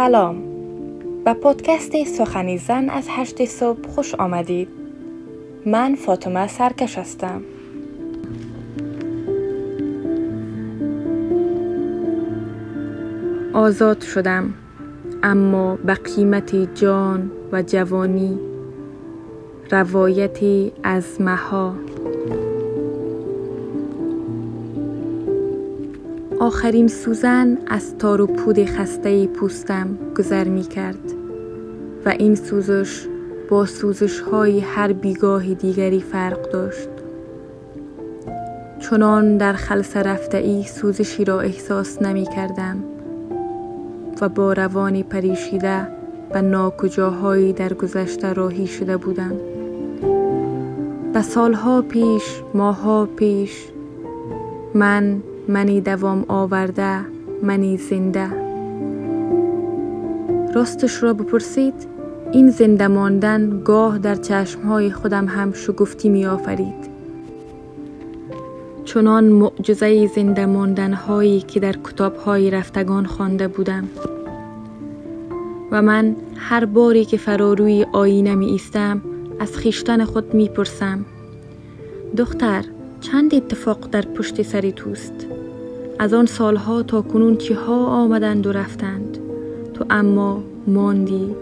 سلام. به پادکست سخنی زن از هشت صبح خوش آمدید. من فاطمه سرکش هستم. آزاد شدم اما به قیمت جان و جوانی روایتی از مها. آخرین سوزن از تار و پود خسته پوستم گذر می کرد و این سوزش با سوزش های هر بیگاه دیگری فرق داشت. چنان در خلص رفته ای سوزشی را احساس نمی کردم و با روانی پریشیده و ناکجاهایی در گذشته راهی شده بودم. به سالها پیش ماها پیش من منی دوام آورده منی زنده. راستش را بپرسید این زنده ماندن گاه در چشمهای خودم هم شگفتی می آفرید چنان معجزه زنده ماندن هایی که در کتاب های رفتگان خوانده بودم. و من هر باری که فراروی آینه می ایستم از خیشتن خود می پرسم دختر چند اتفاق در پشت سری توست؟ از آن سالها تا کنون چه ها آمدند و رفتند. تو اما ماندی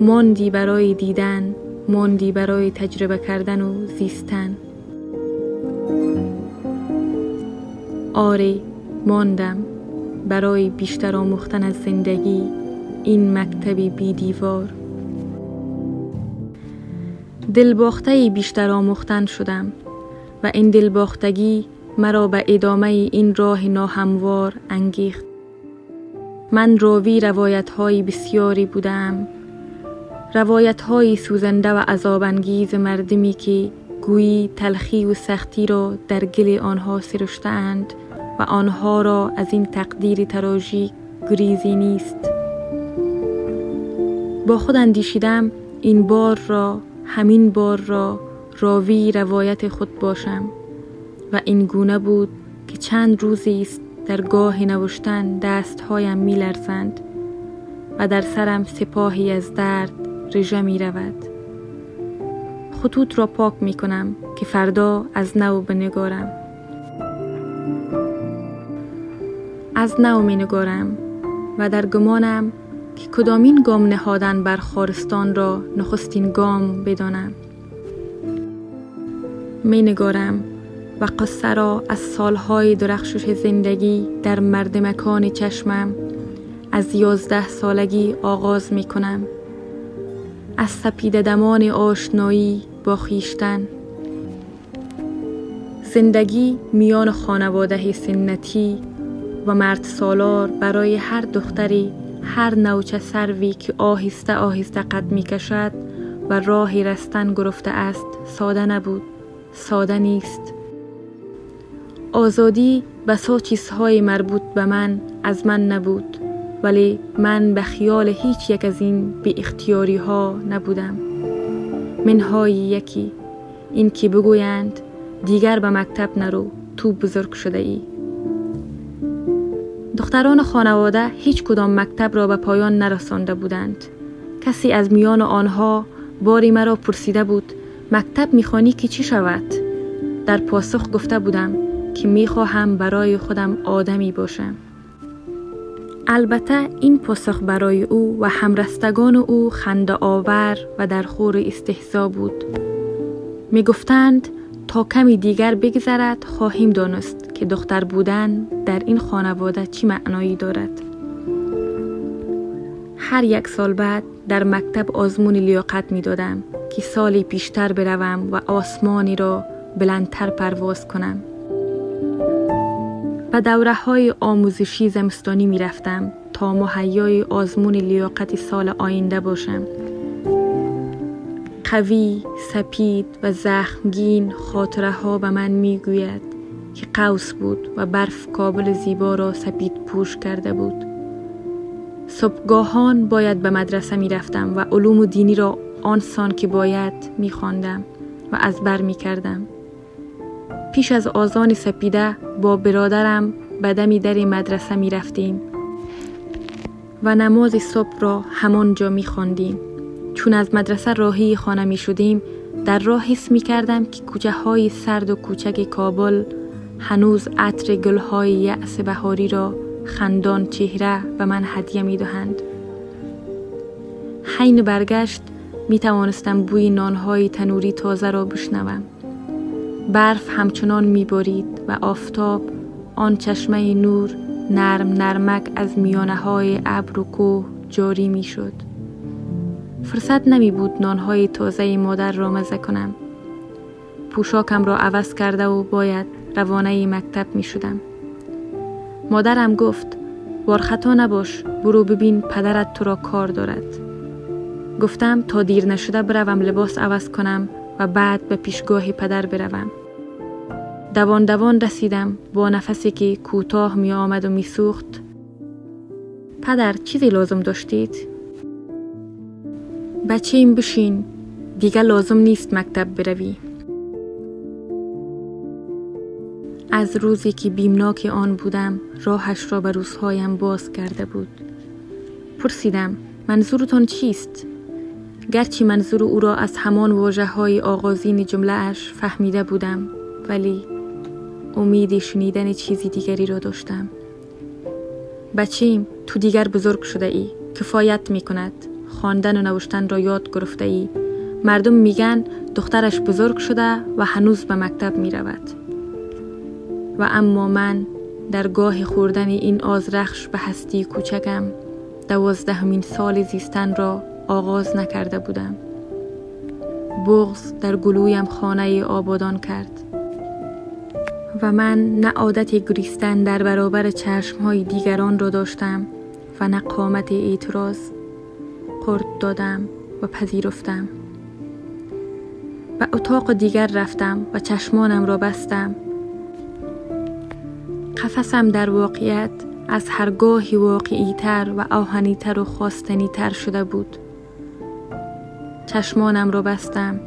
ماندی برای دیدن ماندی برای تجربه کردن و زیستن. آره ماندم. برای بیشتر آموختن از زندگی این مکتبی بی دیوار. دلباخته بیشتر آموختن شدم و این دلباختگی مرا به ادامه این راه ناهموار انگیخت. من راوی روایت های بسیاری بودم. روایت های سوزنده و عذابانگیز مردمی که گویی تلخی و سختی را در گل آنها سرشتند و آنها را از این تقدیر تراژیک گریزی نیست. با خود اندیشیدم این بار را همین بار را راوی روایت خود باشم. و این گونه بود که چند روزی است در گاه نوشتن دستهایم می لرزند و در سرم سپاهی از درد رژه می رود. خطوط را پاک می کنم که فردا از نو بنگارم. از نو می نگارم و در گمانم که کدامین گام نهادن بر خارستان را نخستین گام بدانم. می نگارم و قصه را از سالهای درخشش زندگی در مرد مکان چشمم از یازده سالگی آغاز می کنم. از سپید دمان آشنایی با خیشتن زندگی میان خانواده سنتی و مرد سالار برای هر دختری هر نوچه سروی که آهسته آهسته قد می کشد و راهی رستن گرفته است ساده نبود ساده نیست. آزادی بسا چیزهای مربوط به من از من نبود ولی من به خیال هیچ یک از این بی اختیاری ها نبودم. منهای یکی این که بگویند دیگر به مکتب نرو تو بزرگ شده ای دختران خانواده هیچ کدام مکتب را به پایان نرسانده بودند. کسی از میان آنها باری مرا پرسیده بود مکتب می‌خوانی که چی شود؟ در پاسخ گفته بودم که می‌خواهم برای خودم آدمی باشم. البته این پاسخ برای او و همرستگان او خنده آور و در خور استحضا بود. می گفتند تا کمی دیگر بگذرد خواهیم دانست که دختر بودن در این خانواده چی معنایی دارد. هر یک سال بعد در مکتب آزمون لیاقت می دادم که سالی پیشتر بروم و آسمانی را بلندتر پرواز کنم. و دوره های آموزشی زمستانی می رفتم تا مهیای آزمون لیاقت سال آینده باشم. قوی، سپید و زخمگین خاطره ها به من می گوید که قوس بود و برف کابل زیبا را سپید پوش کرده بود. صبحگاهان باید به مدرسه می رفتم و علوم دینی را آنسان که باید می خواندم و از بر می کردم. پیش از آزان سپیده با برادرم به دمی در مدرسه می رفتیم. و نماز صبح را همان جا می خواندیم. چون از مدرسه راهی خانه می شدیم در راه حس می کردم که کوچه های سرد و کوچک کابل هنوز عطر گل های یعص بهاری را خندان چهره و من هدیه می دهند. حین برگشت می توانستم بوی نانهای تنوری تازه را بشنوم. برف همچنان می بارید و آفتاب آن چشمه نور نرم نرمک از میانه های ابر و کوه جاری می شد. فرصت نمی بود نانهای تازه مادر را مزه کنم. پوشاکم را عوض کرده و باید روانه مکتب می شدم. مادرم گفت وارخطا نباش برو ببین پدرت تو را کار دارد. گفتم تا دیر نشده بروم لباس عوض کنم و بعد به پیشگاه پدر بروم. دوان دوان رسیدم با نفسی که کوتاه می آمد و می سوخت. پدر چیزی لازم داشتید؟ بچه این بشین دیگه لازم نیست مکتب بروی. از روزی که بیمناک آن بودم راهش را به روزهایم باز کرده بود. پرسیدم منظورتان چیست؟ گرچه منظور او را از همان واجه های آغازین جمله اش فهمیده بودم ولی امید شنیدن چیزی دیگری را داشتم. بچیم تو دیگر بزرگ شده ای کفایت می کند خواندن و نوشتن را یاد گرفته ای مردم میگن دخترش بزرگ شده و هنوز به مکتب می رود و اما من در گاه خوردن این آزرخش به هستی کوچکم دوازدهمین سال زیستن را آغاز نکرده بودم. بغز در گلویم خانه آبادان کرد. و من نه عادت گریستن در برابر های دیگران را داشتم و نه قامت اعتراض قرد دادم و پذیرفتم. و اتاق دیگر رفتم و چشمانم را بستم. قفسم در واقعیت از هرگاهی واقعی تر و آهنی تر و خواستنی تر شده بود. چشمانم را بستم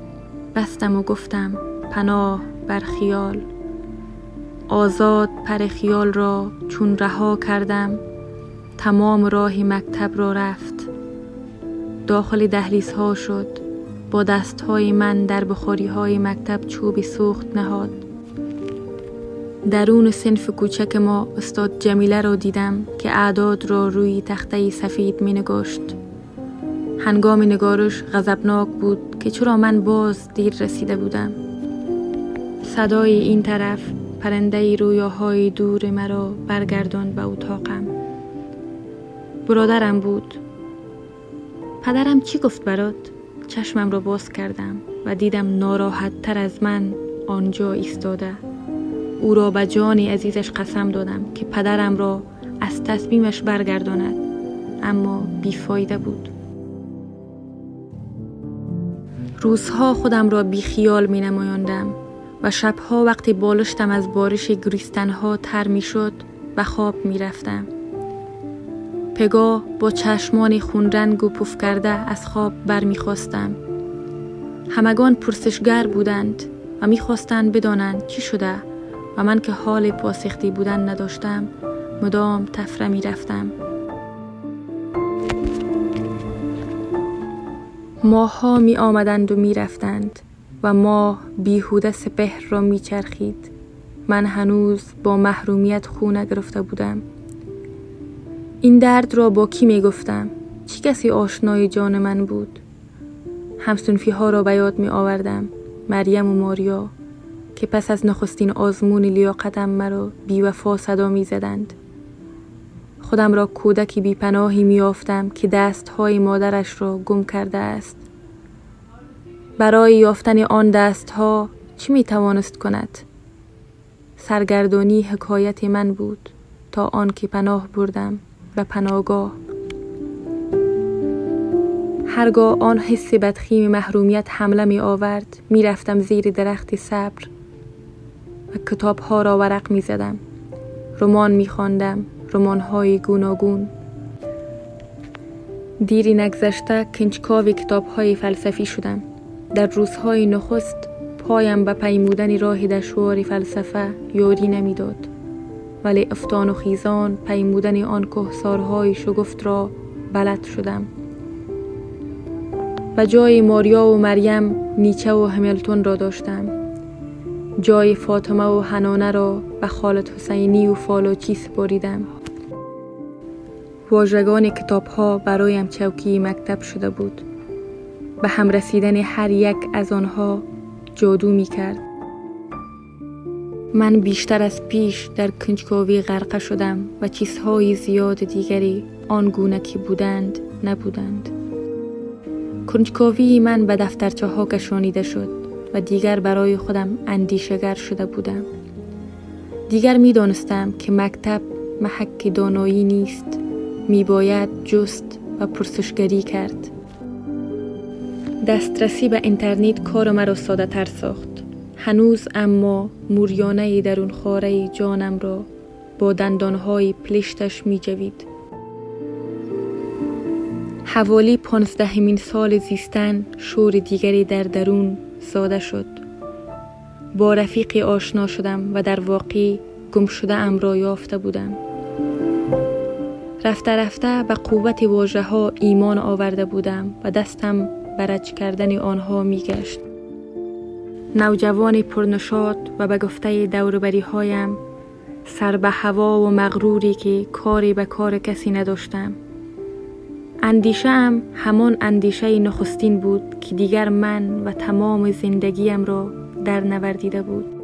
بستم و گفتم پناه بر خیال. آزاد پر خیال را چون رها کردم تمام راه مکتب را رفت. داخل دهلیز ها شد با دست های من در بخاری های مکتب چوبی سوخت نهاد. درون سنف کوچک ما استاد جمیله را دیدم که اعداد را روی تخته سفید می نگاشت هنگام نگارش غضبناک بود که چرا من باز دیر رسیده بودم. صدای این طرف پرنده رویاهای دور مرا برگردان به اتاقم. برادرم بود. پدرم چی گفت برات؟ چشمم را باز کردم و دیدم ناراحت تر از من آنجا ایستاده. او را به جانی عزیزش قسم دادم که پدرم را از تصمیمش برگرداند. اما بیفایده بود. روزها خودم را بیخیال می نمایاندم و شبها وقتی بالشتم از بارش گریستنها تر می شد و خواب می رفتم. پگاه با چشمان خونرنگ و پف کرده از خواب برمیخواستم. همگان پرسشگر بودند و می‌خواستند بدانند چی شده و من که حال پاسختی بودن نداشتم مدام تفره می رفتم. ماها می آمدند و می رفتند. و ماه بیهوده سپهر را میچرخید من هنوز با محرومیت خونه گرفته بودم این درد را با کی می گفتم چی کسی آشنای جان من بود همسنفی ها را به یاد می آوردم مریم و ماریا که پس از نخستین آزمون لیاقتم مرا بیوفا صدا می زدند. خودم را کودکی بیپناهی می آفتم که دستهای مادرش را گم کرده است. برای یافتن آن دستها چی می توانست کند؟ سرگردانی حکایت من بود تا آن که پناه بردم و پناهگاه. هرگاه آن حس بدخیم محرومیت حمله می آورد می رفتم زیر درخت صبر و کتاب ها را ورق می زدم رمان می خواندم رمان های گوناگون. دیری نگذشته کنجکاو کتاب های فلسفی شدم در روزهای نخست پایم به پیمودن راه دشوار فلسفه یاری نمی‌داد. ولی افتان و خیزان پیمودن آن کهسارهای شگفت را بلد شدم. و جای ماریا و مریم نیچه و همیلتون را داشتم. جای فاطمه و حنانه را به خالد حسینی و فالوچی سپاریدم واژگان کتاب ها برایم چوکی مکتب شده بود. به هم رسیدن هر یک از آنها جادو می کرد من بیشتر از پیش در کنجکاوی غرقه شدم و چیزهای زیاد دیگری آن که بودند نبودند. کنجکاوی من به دفترچه ها کشانیده شد و دیگر برای خودم اندیشگر شده بودم. دیگر می دانستم که مکتب محک دانایی نیست. می باید جست و پرسشگری کرد دسترسی به اینترنت کار مرا ساده تر ساخت هنوز اما موریانه درون خاره جانم را با دندانهای پلشتش می جوید. حوالی پانزدهمین سال زیستن شور دیگری در درون ساده شد. با رفیقی آشنا شدم و در واقع گم شده ام را یافته بودم. رفته رفته به قوت واژه ها ایمان آورده بودم و دستم برج کردن آنها می گشت. نوجوان پرنشاد و به گفته دوربری هایم سر به هوا و مغروری که کاری به کار کسی نداشتم اندیشه ام همان اندیشه نخستین بود که دیگر من و تمام زندگیم را در نوردیده بود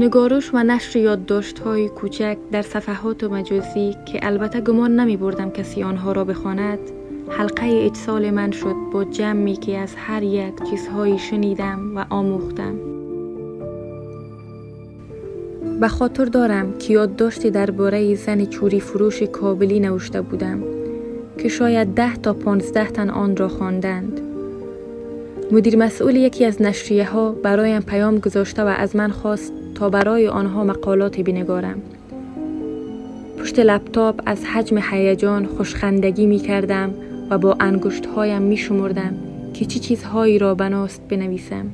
نگارش و نشر یادداشت های کوچک در صفحات مجازی که البته گمان نمی بردم کسی آنها را بخواند حلقه اجسال من شد با جمعی که از هر یک چیزهایی شنیدم و آموختم به خاطر دارم که یادداشتی درباره زن چوری فروش کابلی نوشته بودم که شاید ده تا پانزده تن آن را خواندند. مدیر مسئول یکی از نشریه ها برایم پیام گذاشته و از من خواست تا برای آنها مقالاتی بنگارم. پشت لپتاپ از حجم هیجان خوشخندگی می کردم و با انگشت هایم می شمردم که چه چیزهایی را بناست بنویسم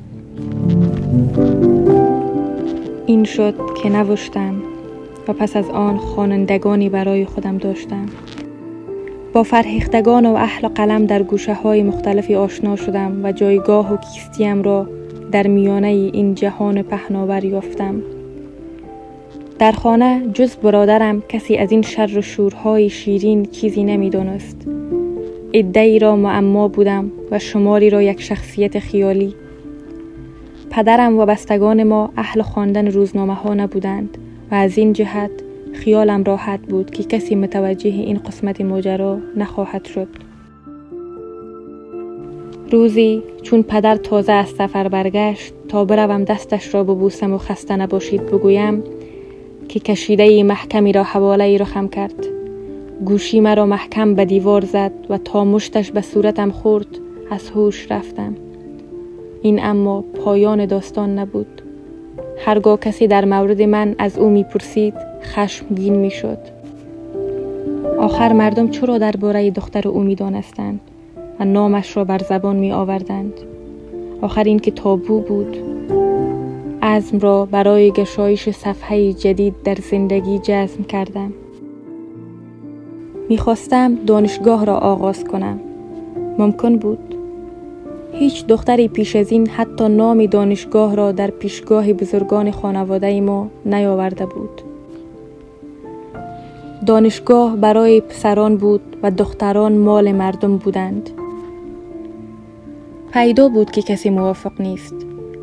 این شد که نوشتم و پس از آن خوانندگانی برای خودم داشتم با فرهیختگان و اهل قلم در گوشه های مختلفی آشنا شدم و جایگاه و کیستیم را در میانه این جهان پهناور یافتم. در خانه جز برادرم کسی از این شر و شورهای شیرین چیزی نمی‌دانست. ای را معما بودم و شماری را یک شخصیت خیالی. پدرم و بستگان ما اهل خواندن روزنامه ها نبودند و از این جهت خیالم راحت بود که کسی متوجه این قسمت ماجرا نخواهد شد. روزی چون پدر تازه از سفر برگشت تا بروم دستش را ببوسم و خسته نباشید بگویم که کشیده محکمی را حواله را خم کرد. گوشی مرا محکم به دیوار زد و تا مشتش به صورتم خورد از هوش رفتم. این اما پایان داستان نبود. هرگاه کسی در مورد من از او می‌پرسید خشمگین می‌شد. آخر مردم چرا درباره دختر او می‌دانستند؟ و نامش را بر زبان می آوردند آخر این که تابو بود. عزم را برای گشایش صفحه جدید در زندگی جزم کردم. می‌خواستم دانشگاه را آغاز کنم. ممکن بود. هیچ دختری پیش از این حتی نام دانشگاه را در پیشگاه بزرگان خانواده ما نیاورده بود. دانشگاه برای پسران بود و دختران مال مردم بودند. پیدا بود که کسی موافق نیست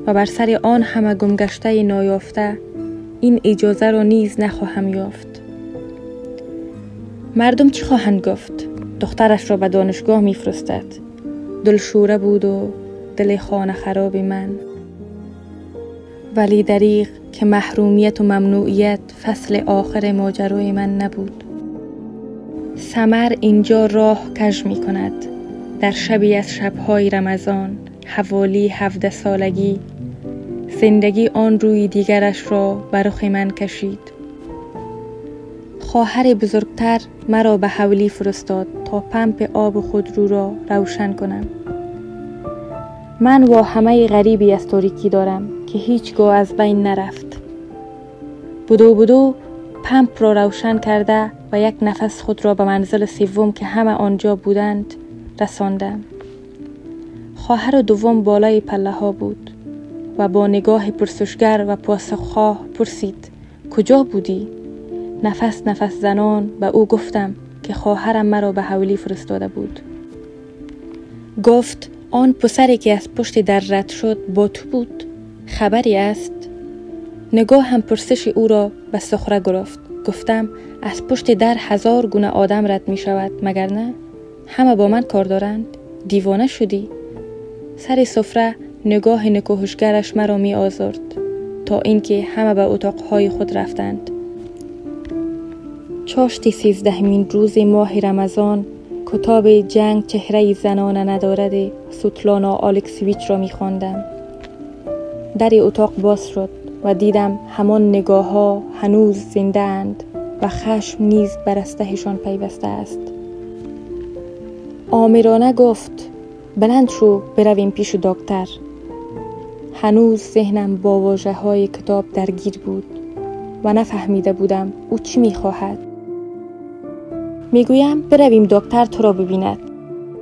و بر سر آن همه گمگشته نایافته این اجازه را نیز نخواهم یافت. مردم چی خواهند گفت؟ دخترش را به دانشگاه میفرستد. دلشوره بود و دل خانه خراب من. ولی دریغ که محرومیت و ممنوعیت فصل آخر ماجرای من نبود. سمر اینجا راه کج می کند در شبی از شبهای رمضان حوالی هفده سالگی زندگی آن روی دیگرش را بر من کشید. خواهر بزرگتر مرا به حولی فرستاد تا پمپ آب خودرو را روشن کنم. من با همه غریبی از تاریکی دارم که هیچگاه از بین نرفت. بدو بدو پمپ را روشن کرده و یک نفس خود را به منزل سوم که همه آنجا بودند رساندم. خواهر دوم بالای پله ها بود و با نگاه پرسشگر و پاسخخواه پرسید کجا بودی؟ نفس نفس زنان به او گفتم که خواهرم مرا به حولی فرستاده بود. گفت آن پسری که از پشت در رد شد با تو بود؟ خبری است؟ نگاه هم پرسش او را به سخره گرفت. گفتم از پشت در هزار گونه آدم رد می شود مگر نه؟ همه با من کار دارند. دیوانه شدی. سر سفره نگاه نکوهشگرش مرا می آزرد تا اینکه همه به اتاقهای خود رفتند. چاشتی سیزدهمین روز ماه رمضان کتاب جنگ چهره زنان ندارد سوتلانا آلکسویچ را می خواندم. در اتاق باز شد و دیدم همان نگاه ها هنوز زنده اند و خشم نیز برستهشان پیوسته است. آمرانه گفت بلند شو برویم پیش دکتر. هنوز ذهنم با واجه های کتاب درگیر بود و نفهمیده بودم او چی می‌خواهد. می‌گویم برویم دکتر تو را ببیند.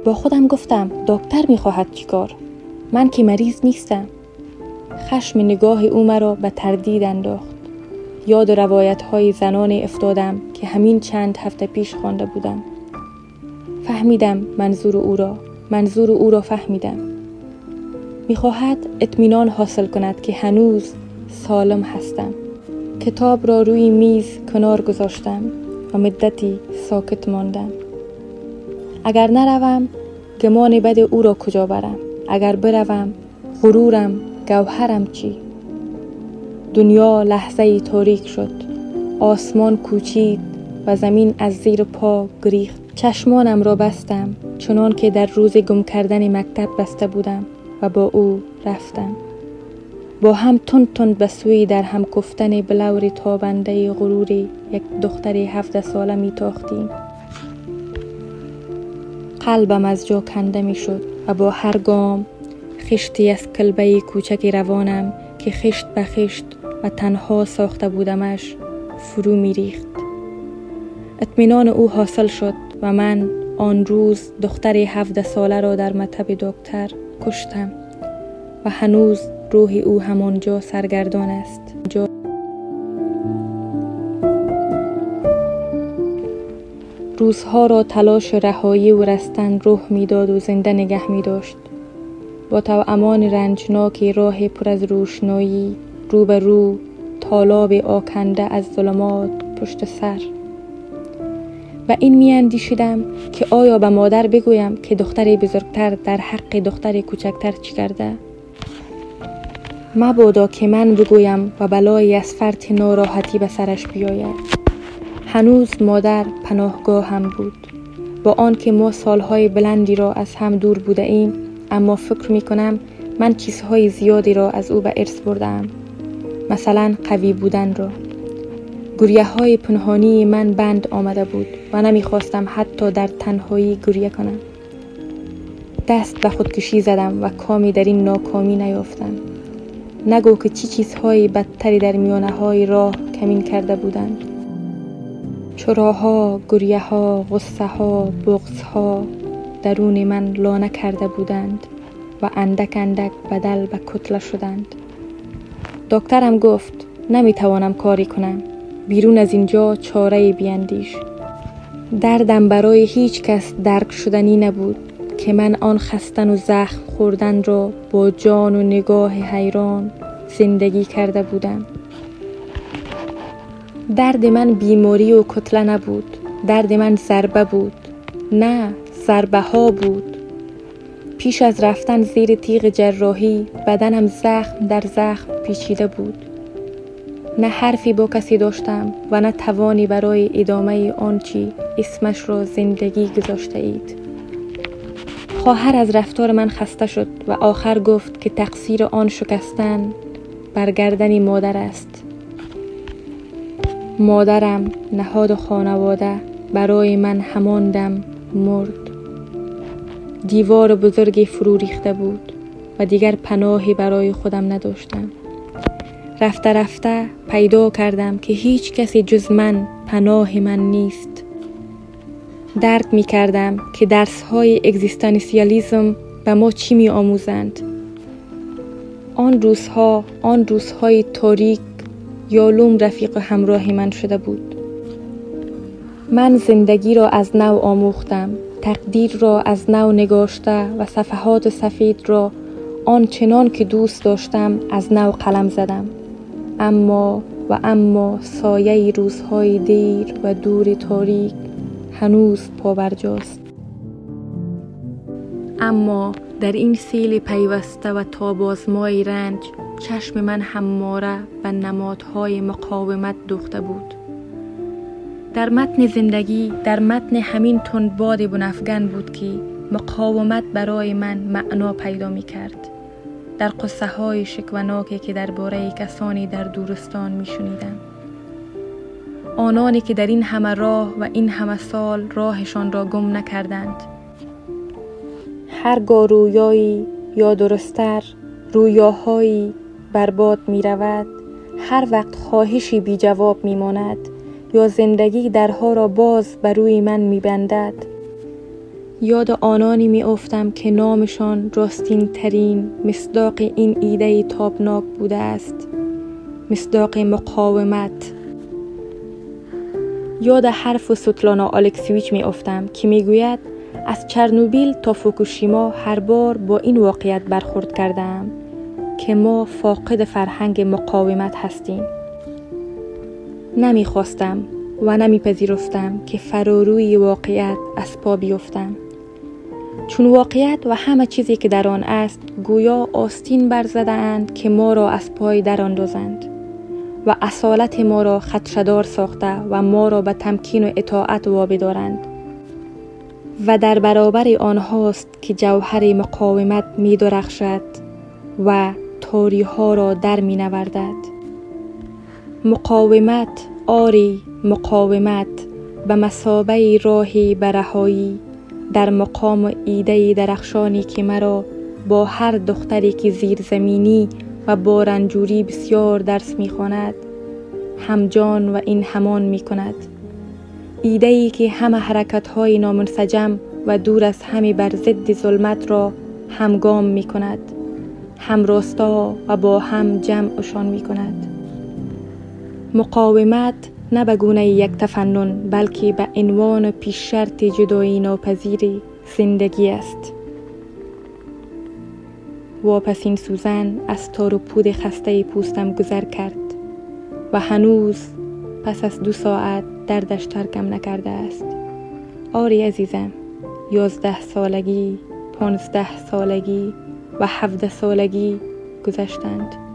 با خودم گفتم دکتر می‌خواهد چیکار من که مریض نیستم. خشم نگاه او مرا به تردید انداخت. یاد روایت های زنان افتادم که همین چند هفته پیش خوانده بودم. فهمیدم منظور او را منظور او را فهمیدم. می‌خواهد اطمینان حاصل کند که هنوز سالم هستم. کتاب را روی میز کنار گذاشتم و مدتی ساکت ماندم. اگر نروم گمان بد او را کجا برم؟ اگر بروم غرورم گوهرم چی؟ دنیا لحظه تاریک شد. آسمان کوچید و زمین از زیر پا گریخت. چشمانم را بستم چنان که در روز گم کردن مکتب بسته بودم و با او رفتم. با هم تند تند به سوی در هم کفتن بلور تابنده غروری یک دختر هفته ساله می تاختیم. قلبم از جا کنده می شد و با هر گام خشتی از کلبه کوچک روانم که خشت به خشت و تنها ساخته بودمش فرو می ریخت. اطمینان او حاصل شد و من آن روز دختر هفده ساله را در مطب دکتر کشتم و هنوز روح او همانجا سرگردان است. روزها را تلاش رهایی و رستن روح می‌داد و زنده نگه می داشت با امان رنجناکی راه پر از روشنایی رو به رو تالاب آکنده از ظلمات پشت سر. و این می اندیشیدم که آیا به مادر بگویم که دختری بزرگتر در حق دختر کوچکتر چی کرده؟ مبادا که من بگویم و بلایی از فرط ناراحتی به سرش بیاید. هنوز مادر پناهگاه هم بود. با آنکه ما سالهای بلندی را از هم دور بوده ایم اما فکر می کنم من چیزهای زیادی را از او به ارث بردم مثلا قوی بودن را. گریه های پنهانی من بند آمده بود و نمی‌خواستم حتی در تنهایی گریه کنم. دست به خودکشی زدم و کامی در این ناکامی نیافتم. نگو که چی چیزهای بدتری در میانه های راه کمین کرده بودند. چراها، گریه ها، غصه ها، بغض ها درون من لانه کرده بودند و اندک اندک بدل به کتله شدند. دکترم گفت نمی‌توانم کاری کنم. بیرون از اینجا چاره بیاندیش دردم برای هیچ کس درک شدنی نبود که من آن خستن و زخم خوردن را با جان و نگاه حیران زندگی کرده بودم. درد من بیماری و کتله نبود. درد من ضربه بود. نه ضربه ها بود. پیش از رفتن زیر تیغ جراحی بدنم زخم در زخم پیچیده بود. نه حرفی با کسی داشتم و نه توانی برای ادامه آنچی اسمش را زندگی گذاشته اید خواهر از رفتار من خسته شد و آخر گفت که تقصیر آن شکستن برگردن مادر است. مادرم نهاد خانواده برای من همان دم مرد. دیوار بزرگی فرو ریخته بود و دیگر پناهی برای خودم نداشتم. رفته رفته پیدا کردم که هیچ کسی جز من پناه من نیست. درک می کردم که درس های اگزیستانسیالیزم به ما چی می آموزند. آن روزها آن روزهای تاریک یالوم رفیق همراه من شده بود. من زندگی را از نو آموختم تقدیر را از نو نگاشته و صفحات سفید را آنچنان که دوست داشتم از نو قلم زدم. اما و اما سایه روزهای دیر و دور تاریک هنوز پابرجاست. اما در این سیل پیوسته و تابازمای رنج چشم من همواره و نمادهای مقاومت دوخته بود. در متن زندگی در متن همین تندباد بنفگن بود که مقاومت برای من معنا پیدا می کرد در قصه های شکوناکی که درباره کسانی در دورستان می شنیدم آنانی که در این همه راه و این همه سال راهشان را گم نکردند. هر رویایی یا درستر رویاهایی برباد می رود هر وقت خواهشی بی جواب می ماند یا زندگی درها را باز بر روی من می بندد یاد آنانی می افتم که نامشان راستین ترین مصداق این ایده تابناک بوده است. مصداق مقاومت. یاد حرف سوتلانا آلکسیویچ می افتم که می گوید از چرنوبیل تا فوکوشیما هر بار با این واقعیت برخورد کردم که ما فاقد فرهنگ مقاومت هستیم. نمی‌خواستم و نمیپذیرفتم که فراروی واقعیت از پا بیفتم. چون واقعیت و همه چیزی که در آن است گویا آستین برزده اند که ما را از پای در اندازند و اصالت ما را خدشدار ساخته و ما را به تمکین و اطاعت وابدارند و در برابر آنهاست که جوهر مقاومت می درخشد و تاریها را در می نوردد. مقاومت آری مقاومت به مسابه راهی برهایی در مقام ایده درخشانی که مرا با هر دختری که زیر زمینی و با رنجوری بسیار درس می‌خواند همجان و این همان می کند ایده ای که همه حرکت های نامنسجم و دور از همه بر ضد ظلمت را همگام می کند هم راستا و با هم جمعشان می کند مقاومت نه به گونه یک تفنن بلکه به عنوان پیش شرط جدایی ناپذیر زندگی است. واپسین سوزن از تار و پود خسته پوستم گذر کرد و هنوز پس از دو ساعت دردش ترکم نکرده است. آری عزیزم یازده سالگی پانزده سالگی و هفده سالگی گذشتند.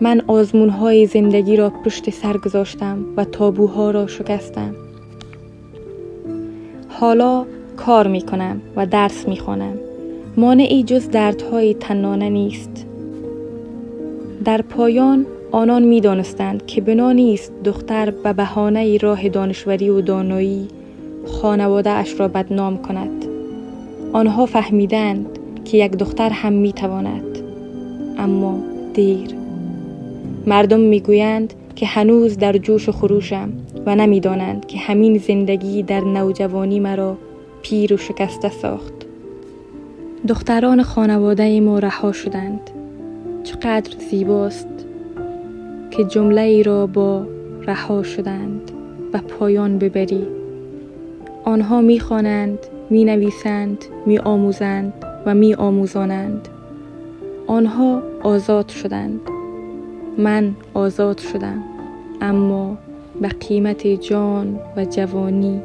من آزمون زندگی را پشت سر گذاشتم و تابوها را شکستم. حالا کار می کنم و درس می خوانم مانعی جز دردهای تنانه نیست. در پایان آنان می دانستند که بنا نیست دختر به بهانه راه دانشوری و دانایی خانواده اش را بدنام کند. آنها فهمیدند که یک دختر هم می تواند اما دیر. مردم می‌گویند که هنوز در جوش و خروشم و نمی‌دانند که همین زندگی در نوجوانی مرا پیر و شکسته ساخت. دختران خانواده ما رها شدند. چقدر زیباست که جمله ای را با رها شدند و پایان ببری. آنها می‌خوانند می نویسند می آموزند و می آموزانند آنها آزاد شدند. من آزاد شدم. اما به قیمت جان و جوانی